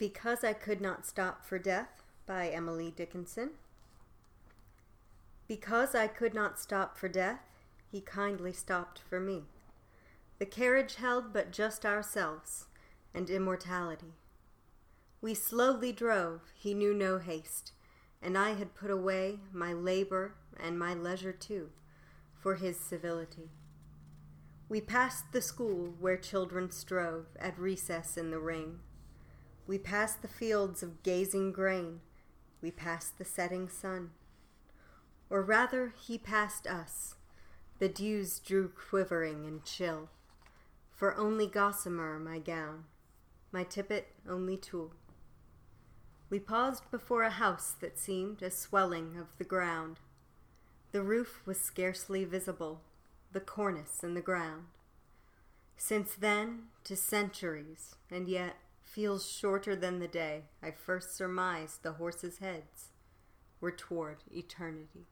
Because I Could Not Stop for Death by Emily Dickinson. Because I could not stop for death, he kindly stopped for me. The carriage held but just ourselves and immortality. We slowly drove, he knew no haste, and I had put away my labor and my leisure too, for his civility. We passed the school where children strove at recess in the ring. We passed the fields of gazing grain. We passed the setting sun. Or rather, he passed us. The dews drew quivering and chill. For only gossamer my gown, my tippet only tulle. We paused before a house that seemed a swelling of the ground. The roof was scarcely visible, the cornice and the ground. Since then, to centuries, and yet feels shorter than the day I first surmised the horses' heads were toward eternity.